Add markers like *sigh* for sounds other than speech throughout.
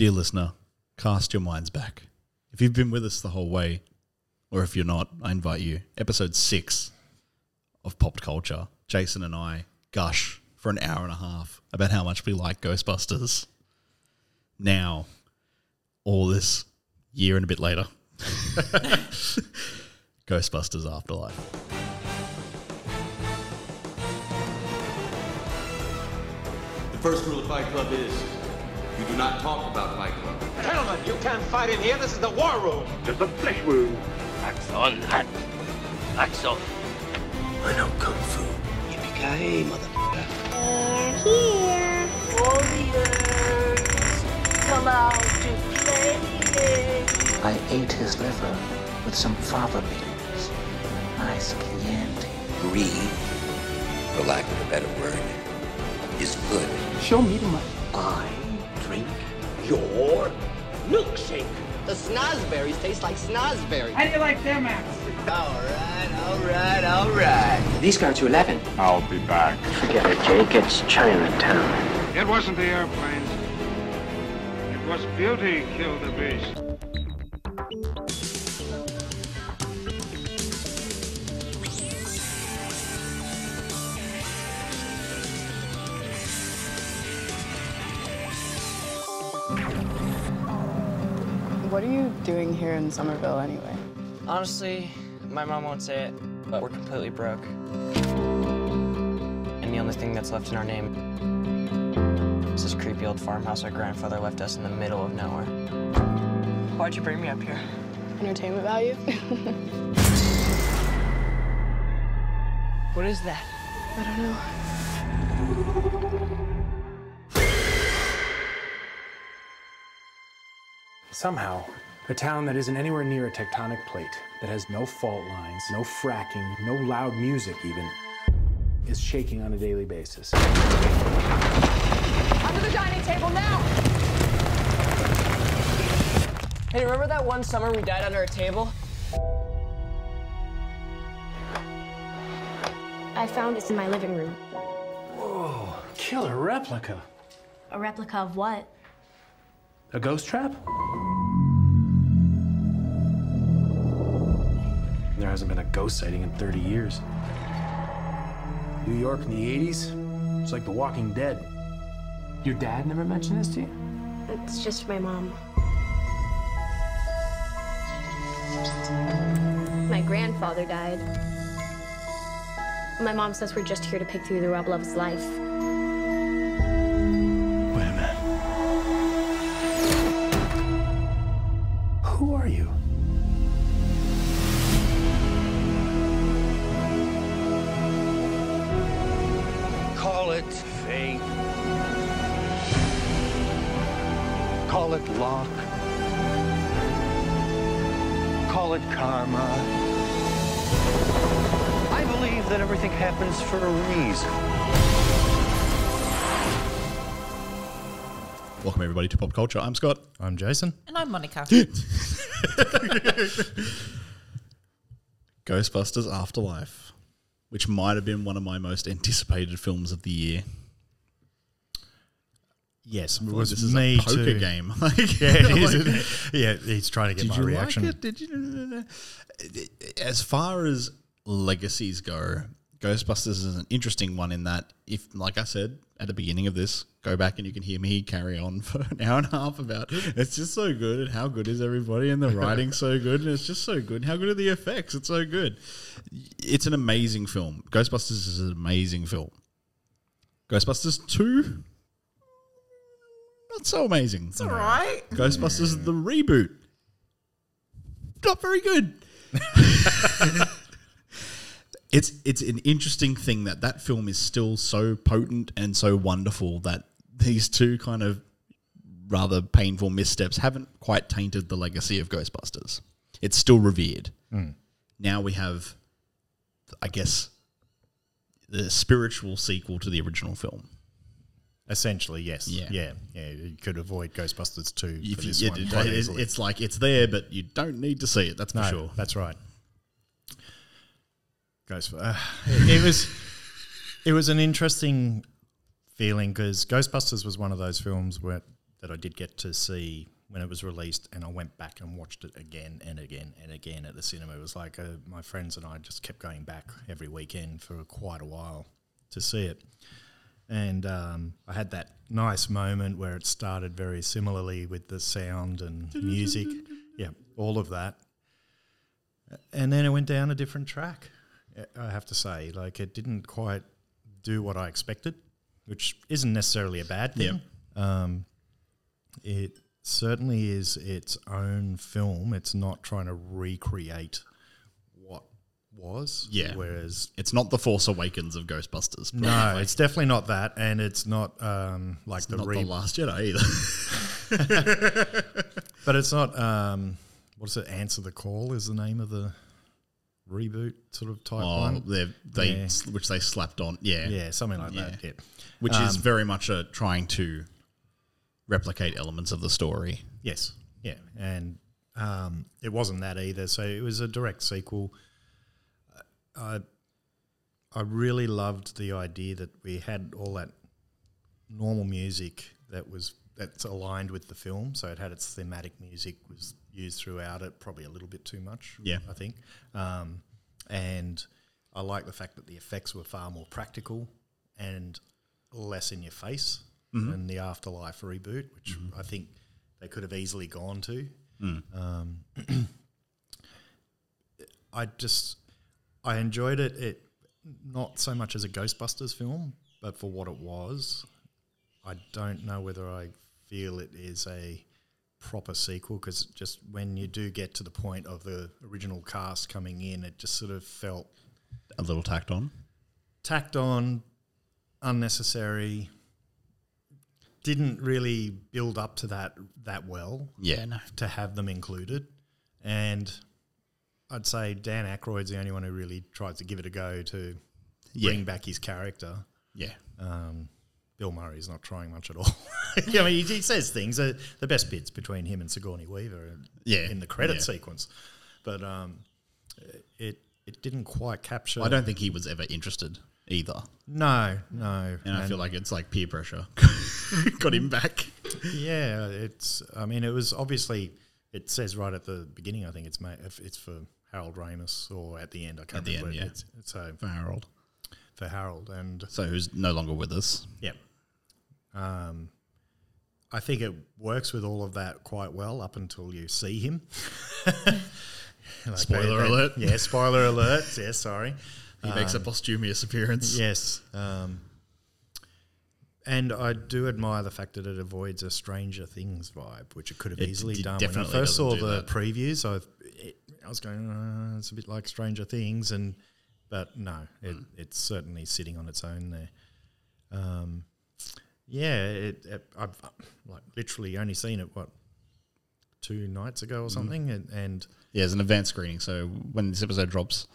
Dear listener, cast your minds back. If you've been with us the whole way, or if you're not, I invite you. Episode six of Pop Culture. Jason and I gush for an hour and a half about how much we like Ghostbusters. Now, all this year and a bit later, *laughs* Ghostbusters Afterlife. The first rule of Fight Club is you do not talk about Fight Club. Gentlemen, you can't fight in here. This is the war room. Just a flesh wound. Axe on, hat. Axe off. I know Kung Fu. Yippee-ki-yay, motherfucker. They're here. Warriors, come out to play. I ate his liver with some fava beans. Nice Chianti. Greed, for lack of a better word, is good. Show me the money. I drink your milkshake. The snozberries taste like snozberries. How do you like them apples? All right, all right, all right. These go to 11. I'll be back. Forget it, Jake. It's Chinatown. It wasn't the airplanes. It was beauty killed the beast. What are you doing here in Summerville anyway? Honestly, my mom won't say it, but we're completely broke. And the only thing that's left in our name is this creepy old farmhouse our grandfather left us in the middle of nowhere. Why'd you bring me up here? Entertainment value? *laughs* What is that? I don't know. Somehow, a town that isn't anywhere near a tectonic plate, that has no fault lines, no fracking, no loud music even, is shaking on a daily basis. Under the dining table now! Hey, remember that one summer we died under a table? I found this in my living room. Whoa, killer replica. A replica of what? A ghost trap? There hasn't been a ghost sighting in 30 years. New York in the 80s? It's like The Walking Dead. Your dad never mentioned this to you? It's just my mom. My grandfather died. My mom says we're just here to pick through the rubble of his life. Call it karma. I believe that everything happens for a reason. Welcome, everybody, to Pop Culture. I'm Scott. I'm Jason. And I'm Monica. *laughs* Ghostbusters Afterlife, which might have been one of my most anticipated films of the year. Yes, it was this is me a poker too. game. *laughs* *laughs* Like, yeah, *laughs* it is. like- yeah, he's trying to get Did my you reaction. like it? Did you? As far as legacies go, Ghostbusters is an interesting one in that if, like I said at the beginning of this, go back and you can hear me carry on for an hour and a half about it's just so good and how good is everybody and the writing's so good and it's just so good. How good are the effects? It's so good. It's an amazing film. Ghostbusters is an amazing film. Ghostbusters two, not so amazing. It's all right. Ghostbusters the reboot, not very good. *laughs* it's it's an interesting thing that that film is still so potent and so wonderful that these two kind of rather painful missteps haven't quite tainted the legacy of Ghostbusters. It's still revered. Mm. Now we have, I guess, the spiritual sequel to the original film. Essentially, yes. Yeah. Yeah. Yeah. You could avoid Ghostbusters 2 If for you- this it- one. it- it's, it's like it's there, but you don't need to see it. That's for no, sure. That's right. Ghost. Uh, it, *laughs* it was. It was an interesting feeling because Ghostbusters was one of those films where that I did get to see when it was released, and I went back and watched it again and again and again at the cinema. It was like uh, my friends and I just kept going back every weekend for quite a while to see it. And um, I had that nice moment where it started very similarly with the sound and music. *laughs* Yeah, all of that. And then it went down a different track, I have to say. Like, it didn't quite do what I expected, which isn't necessarily a bad thing. Um, it certainly is its own film. It's not trying to recreate was. Yeah. Whereas It's not the Force Awakens of Ghostbusters. no, it's definitely not that, and it's not um, like It's the not re- the Last Jedi either. *laughs* but it's not. Um, what is it? Answer the call is the name of the reboot sort of type oh, one. they Yeah. which they slapped on. Yeah, Yeah, something like that, yeah. Which is Um, very much a trying to replicate elements of the story. Yes, yeah, and um, it wasn't that either. So it was a direct sequel. I I really loved the idea that we had all that normal music that was that's aligned with the film. So it had its thematic music was used throughout it, probably a little bit too much. Yeah. I think. Um, and I like the fact that the effects were far more practical and less in your face Mhm. than the Afterlife reboot, which I think they could have easily gone to. Mm. Um, *clears throat* I just I enjoyed it. It not so much as a Ghostbusters film, but for what it was. I don't know whether I feel it is a proper sequel because just when you do get to the point of the original cast coming in, it just sort of felt A little tacked on. tacked on, unnecessary. Didn't really build up to that that well. Yeah, no. To have them included, and I'd say Dan Aykroyd's the only one who really tried to give it a go to Yeah. bring back his character. Yeah. Um, Bill Murray's not trying much at all. *laughs* I mean, he, he says things. Uh, the best bits between him and Sigourney Weaver, in- Yeah, in the credit yeah. sequence, but um, it it didn't quite capture. I don't think he was ever interested either. No, no, And, I feel like it's like peer pressure *laughs* got him back. yeah, it's. I mean, it was obviously. It says right at the beginning. I think it's made. It's for Harold Ramis, or at the end. I can't At the remember. end, yeah. It's, it's so For Harold. For Harold, and So who's no longer with us. yeah. Um, I think it works with all of that quite well up until you see him. *laughs* Like Spoiler they- they- alert. Yeah, spoiler alert. *laughs* Yeah, sorry. He makes a Um, posthumous appearance. Yes. Um, and I do admire the fact that it avoids a Stranger Things vibe, which it could have It easily d- done. when I first saw the that. previews, I, it, I was going, uh, it's a bit like Stranger Things, and but no, it, Hmm. it's certainly sitting on its own there. Um, yeah, it, it, I've like literally only seen it what two nights ago or Mm. something, and, and Yeah, it's an advanced screening. So when this episode drops,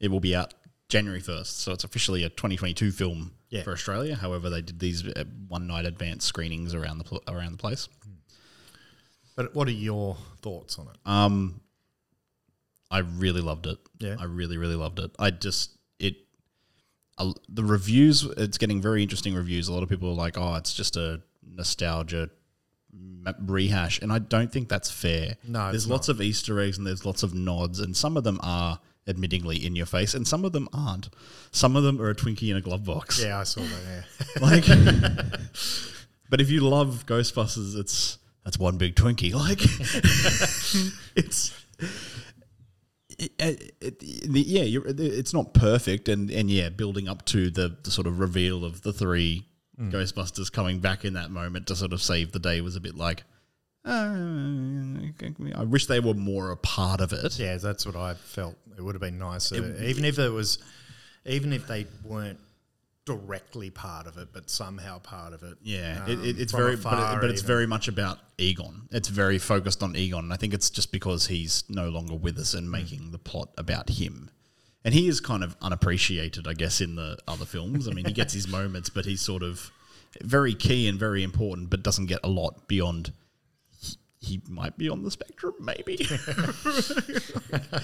it will be out January 1st. So it's officially a 2022 film Yeah. for Australia. However, they did these uh, one night advanced screenings around the pl- around the place. but what are your thoughts on it? Um, I really loved it. Yeah. I really, really loved it. I just it uh, the reviews. It's getting very interesting reviews. A lot of people are like, "Oh, it's just a nostalgia rehash," and I don't think that's fair. No, there's lots not. of Easter eggs and there's lots of nods, and some of them are admittingly in your face, and some of them aren't. Some of them are a Twinkie in a glove box. Yeah, I saw that. Yeah, *laughs* *laughs* like but if you love ghostbusters it's that's one big twinkie like *laughs* it's it, it, it- the, yeah you're, it's not perfect and and yeah building up to the, the sort of reveal of the three Mm. ghostbusters coming back in that moment to sort of save the day was a bit like uh, I wish they were more a part of it. Yeah, that's what I felt. It would have been nicer, It- even if it was, even if they weren't directly part of it, but somehow part of it. Yeah, um, it, it, it's very, but, it, but it's very much about Egon. It's very focused on Egon. And I think it's just because he's no longer with us and making the plot about him. And he is kind of unappreciated, I guess, in the other films. I mean, he gets his *laughs* moments, but he's sort of very key and very important, but doesn't get a lot beyond he might be on the spectrum, maybe. *laughs* *laughs*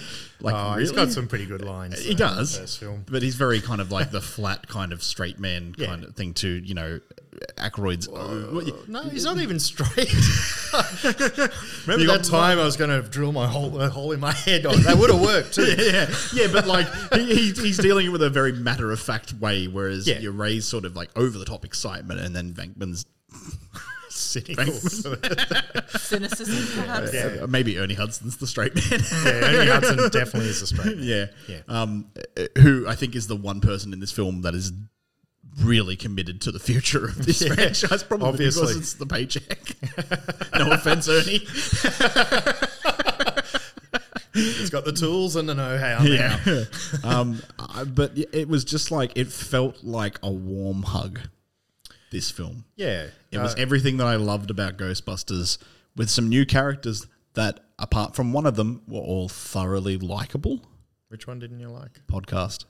Oh, he's got some pretty good lines, He though, does, but he's very kind of like the flat kind of straight man Yeah. kind of thing to you know, Aykroyd's. Uh, no, he's not even straight. *laughs* Remember You that time I was going to drill my hole, hole in my head? Oh, that would have worked too. yeah, yeah, but like he, he, he's dealing with a very matter of fact way, whereas Yeah. you raise sort of like over the top excitement, and then Venkman's Cynical. *laughs* Cynicism, perhaps. Uh, maybe Ernie Hudson's the straight man. Yeah, Ernie Hudson definitely is the straight man. Yeah, Yeah. Um, uh, who I think is the one person in this film that is really committed to the future of this *laughs* Yeah, franchise. Probably obviously. because it's the paycheck. *laughs* no offense, Ernie. He's got the tools and the know-how now. Yeah. um, I- but it was just like it felt like a warm hug. This film. Yeah. It was everything that I loved about Ghostbusters with some new characters that, apart from one of them, were all thoroughly likable. Which one didn't you like? Podcast.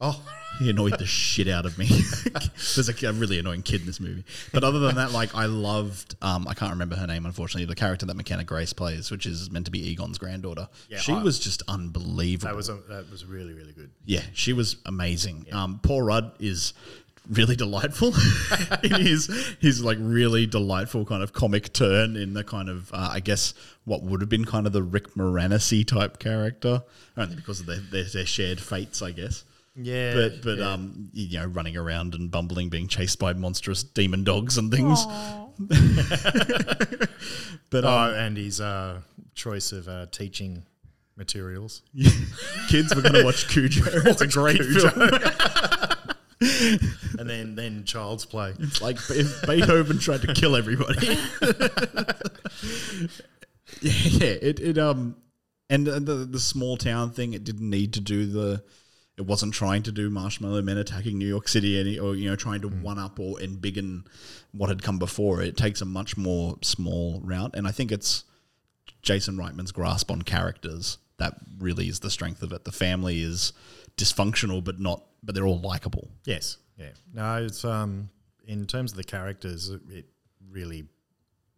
Oh, *laughs* He annoyed the shit out of me. *laughs* There's a, a really annoying kid in this movie. But other than that, like I loved, um, I can't remember her name, unfortunately, the character that McKenna Grace plays, which is meant to be Egon's granddaughter. Yeah, she I- was just unbelievable. that was a, that was really really good. Yeah, she was amazing. Um, Paul Rudd is really delightful *laughs* in his his like really delightful kind of comic turn in the kind of uh, I guess what would have been kind of the Rick Moranis type character, only because of their, their, their shared fates, I guess. Yeah, but but yeah. um you know running around and bumbling, being chased by monstrous demon dogs and things. *laughs* but oh, um, and his uh, choice of uh, teaching materials. *laughs* kids, we're gonna watch Cujo. It's a great Cujo. film. And then then Child's Play. It's like if Beethoven tried to kill everybody. *laughs* yeah, yeah, it it um and the, the the small town thing it didn't need to do the it wasn't trying to do Marshmallow Men attacking New York City any or you know trying to one up or embiggen what had come before. It takes a much more small route, and I think it's Jason Reitman's grasp on characters that really is the strength of it. The family is dysfunctional, but not but they're all likable. Yes. Yeah. No, it's um in terms of the characters, it- it really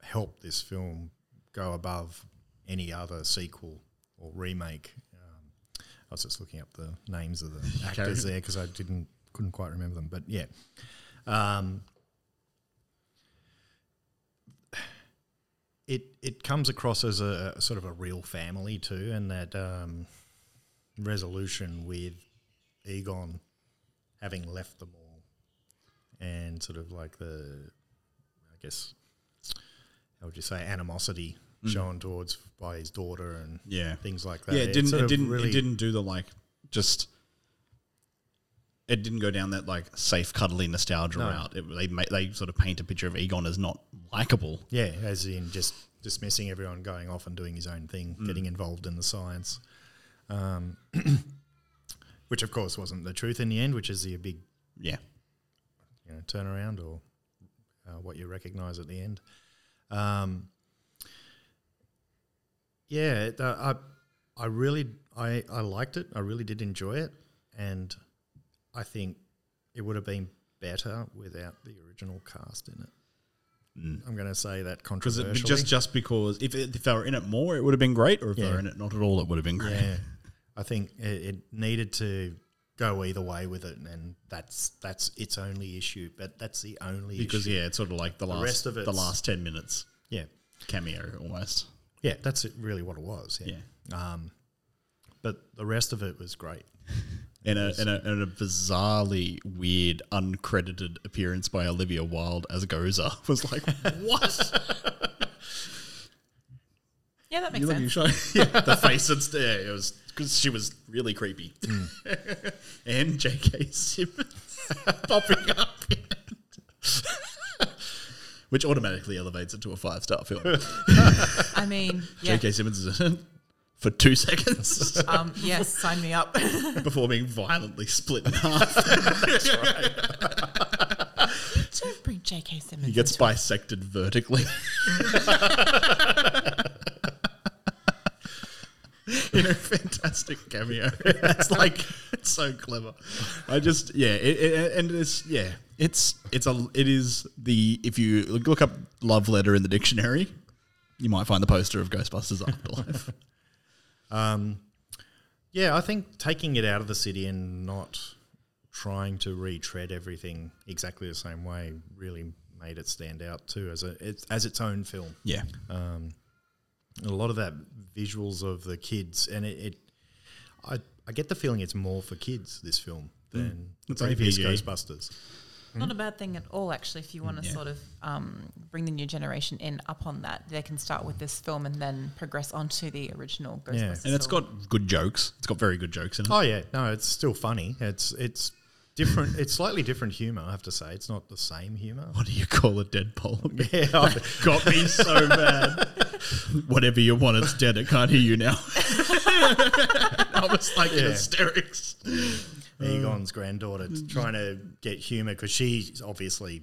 helped this film go above any other sequel or remake. Um, I was just looking up the names of the *laughs* actors there because I didn't couldn't quite remember them, but yeah. Um, it it comes across as a, a sort of a real family too, and that um, resolution with Egon having left them all, and sort of like the, I guess, how would you say, animosity Mm. shown towards by his daughter and yeah things like that. Yeah, it didn't. sort It didn't. really it didn't do the like just. It didn't go down that like safe, cuddly nostalgia No. route. It, they ma- they sort of paint a picture of Egon as not likable. Yeah, as in just dismissing everyone, going off and doing his own thing, Mm. getting involved in the science, um, *clears throat* *coughs* which of course wasn't the truth in the end, which is the big Yeah. you know turnaround or uh, what you recognise at the end. Um, yeah, it, uh, I I really I I liked it. I really did enjoy it, and I think it would have been better without the original cast in it. I'm going to say that controversially. just just because if, it, if they were in it more, it would have been great. Or if they were in it not at all, it would have been great. Yeah, I think it, it needed to go either way with it, and that's that's its only issue. But that's the only Because issue. yeah, it's sort of like the, The last of the last ten minutes. Yeah. cameo almost. Yeah, that's it, really what it was. Yeah. Um, but the rest of it was great. *laughs* and, a, in a in a bizarrely weird, uncredited appearance by Olivia Wilde as Gozer *laughs* was like, what? *laughs* Yeah, that makes You sense. shy? *laughs* yeah, the *laughs* face and stare. It was because she was really creepy. *laughs* and J.K. Simmons popping up, which automatically elevates it to a five star film. I mean, yeah. J.K. Simmons is in it for two seconds. Um, yes, sign me up. Before being violently split in half. That's right. Don't bring J.K. Simmons. He gets into it. bisected vertically. *laughs* in a fantastic cameo. *laughs* It's like it's so clever. I just yeah, it, it, and it's yeah, it's it's a it is the if you look up love letter in the dictionary, You might find the poster of Ghostbusters Afterlife. *laughs* Um, yeah, I think taking it out of the city and not trying to retread everything exactly the same way really made it stand out too as a it's, as its own film. Yeah. Um, a lot of that visuals of the kids, and it, it I I get the feeling it's more for kids this film than the It's only previous PG. Ghostbusters. Not a bad thing at all, actually. If you want to Yeah. sort of um, bring the new generation in up on that, they can start with this film and then progress onto the original Ghostbusters. and it's film. got good jokes. It's got very good jokes in it. Oh yeah, no, it's still funny. It's it's different. *laughs* it's slightly different humor. I have to say, it's not the same humor. What do you call a dead polar *laughs* bear? Yeah, That got me so *laughs* bad. Whatever you want, it's dead. It can't hear you now. *laughs* I was like in Yeah. hysterics. Egon's granddaughter trying to get humor because she's obviously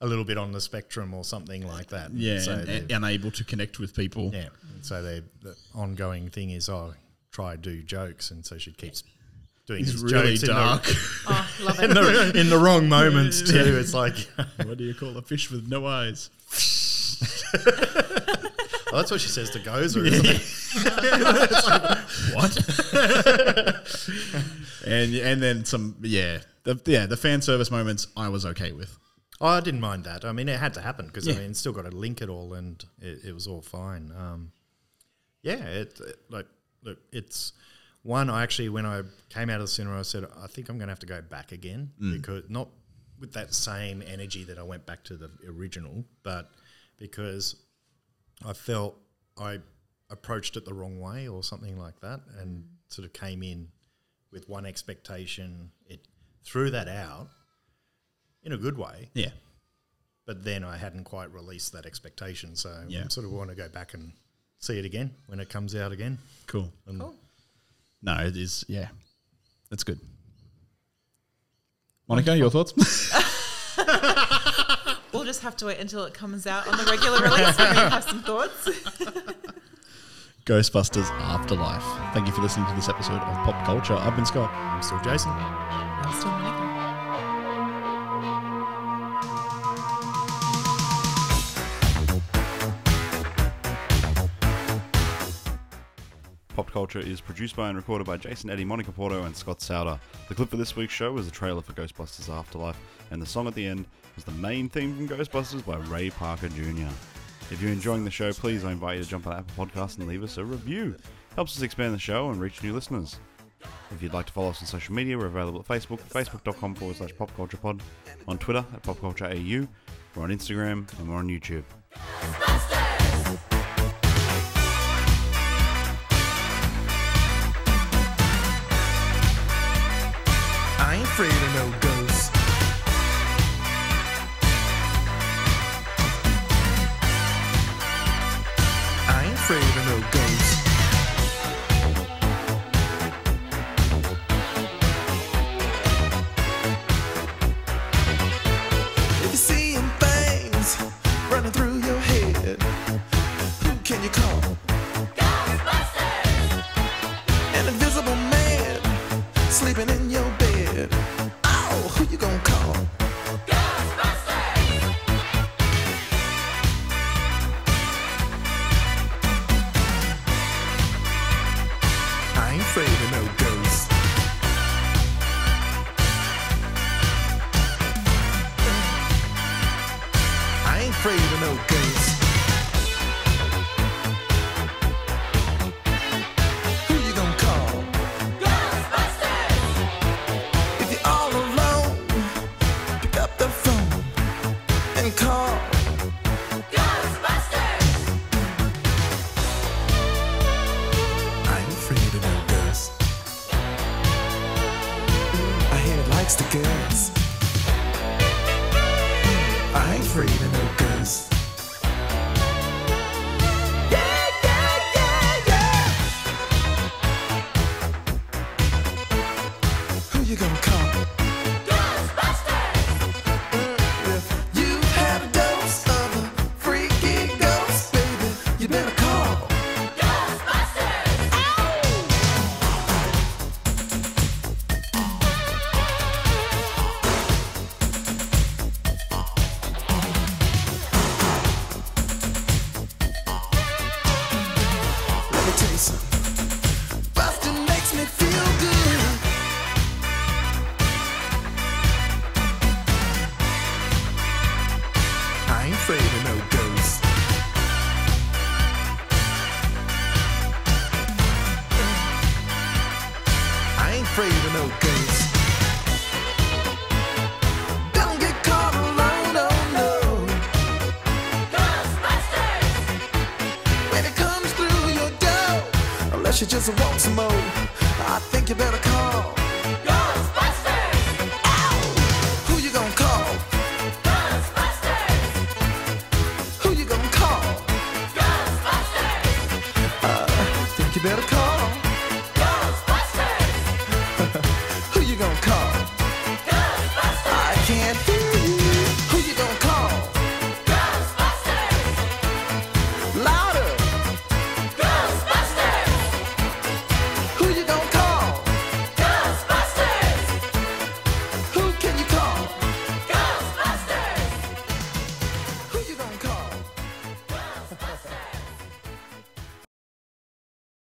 a little bit on the spectrum or something like that. Yeah, so and, they- and unable to connect with people. yeah. And so they, the ongoing thing is, oh, try do jokes, and so she keeps doing It's these really jokes in dark. the, *laughs* Oh, love in the in the wrong *laughs* moments too. It's like, what do you call a fish with no eyes? *laughs* oh, that's what she says to Gozer, isn't it? *laughs* what? *laughs* and and then some yeah the yeah the fan service moments I was okay with. Oh, I didn't mind that. I mean, it had to happen because Yeah. I mean, still got to link it all, and it, it was all fine. Um, yeah, it, it- like look, it's one. I actually, when I came out of the cinema, I said, I think I'm going to have to go back again Mm. because not with that same energy that I went back to the original, but because I felt I approached it the wrong way or something like that, and mm. sort of came in with one expectation. It threw that out in a good way Yeah, but then I hadn't quite released that expectation, so Yeah. I sort of want to go back and see it again when it comes out again. cool. And No, it is yeah, that's good. Monica, your thoughts? *laughs* *laughs* We'll just have to wait until it comes out on the regular release and have some thoughts. *laughs* Ghostbusters Afterlife. Thank you for listening to this episode of Pop Culture. I've been Scott. I'm still Jason. I'm still Monica. Pop Culture is produced by and recorded by Jason Eddie, Monica Porto, and Scott Souter. The clip for this week's show was the trailer for Ghostbusters Afterlife, and the song at the end was the main theme from Ghostbusters by Ray Parker Jr. If you're enjoying the show, please I invite you to jump on Apple Podcasts and leave us a review. Helps us expand the show and reach new listeners. If you'd like to follow us on social media, we're available at Facebook, facebook.com forward slash popculturepod, on Twitter at popcultureau, we're on Instagram, and we're on YouTube. Likes the girls. I ain't afraid of no